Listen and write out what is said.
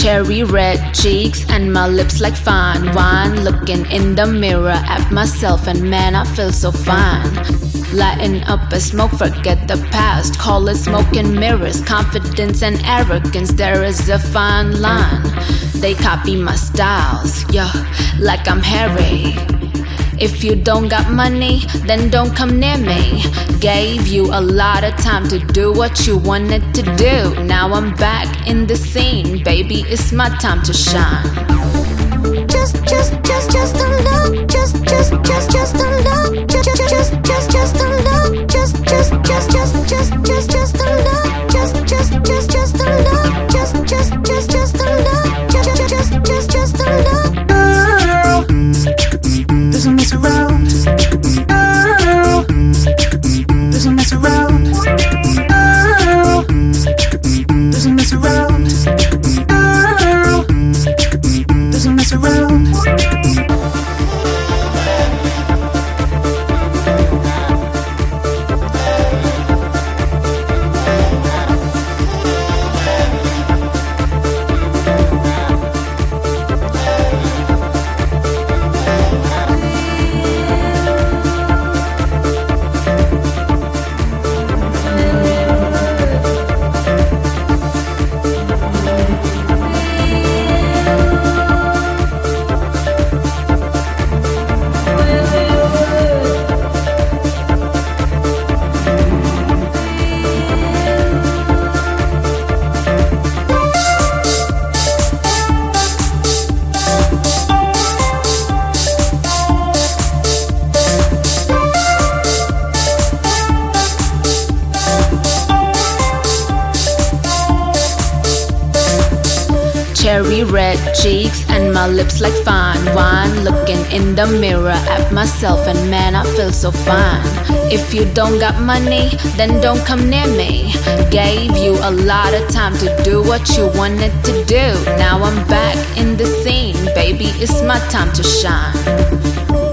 Cherry red cheeks and my lips like fine wine. Looking in the mirror at myself, and man, I feel so fine. Lighting up a smoke, forget the past. Call it smoke and mirrors. Confidence and arrogance, there is a fine line. They copy my styles, yeah, like I'm Harry. If you don't got money, then don't come near me. Gave you a lot of time to do what you wanted to do. Now I'm back in the scene, baby, it's my time to shine. Just, just, just, just a look. Just, just, just, just a look. Just, just, just, just a look. Just, just, just, just, just, just, just a look. Cherry red cheeks and my lips like fine wine. Looking in the mirror at myself, and man, I feel so fine. If you don't got money, then don't come near me. Gave you a lot of time to do what you wanted to do. Now I'm back in the scene, baby, it's my time to shine.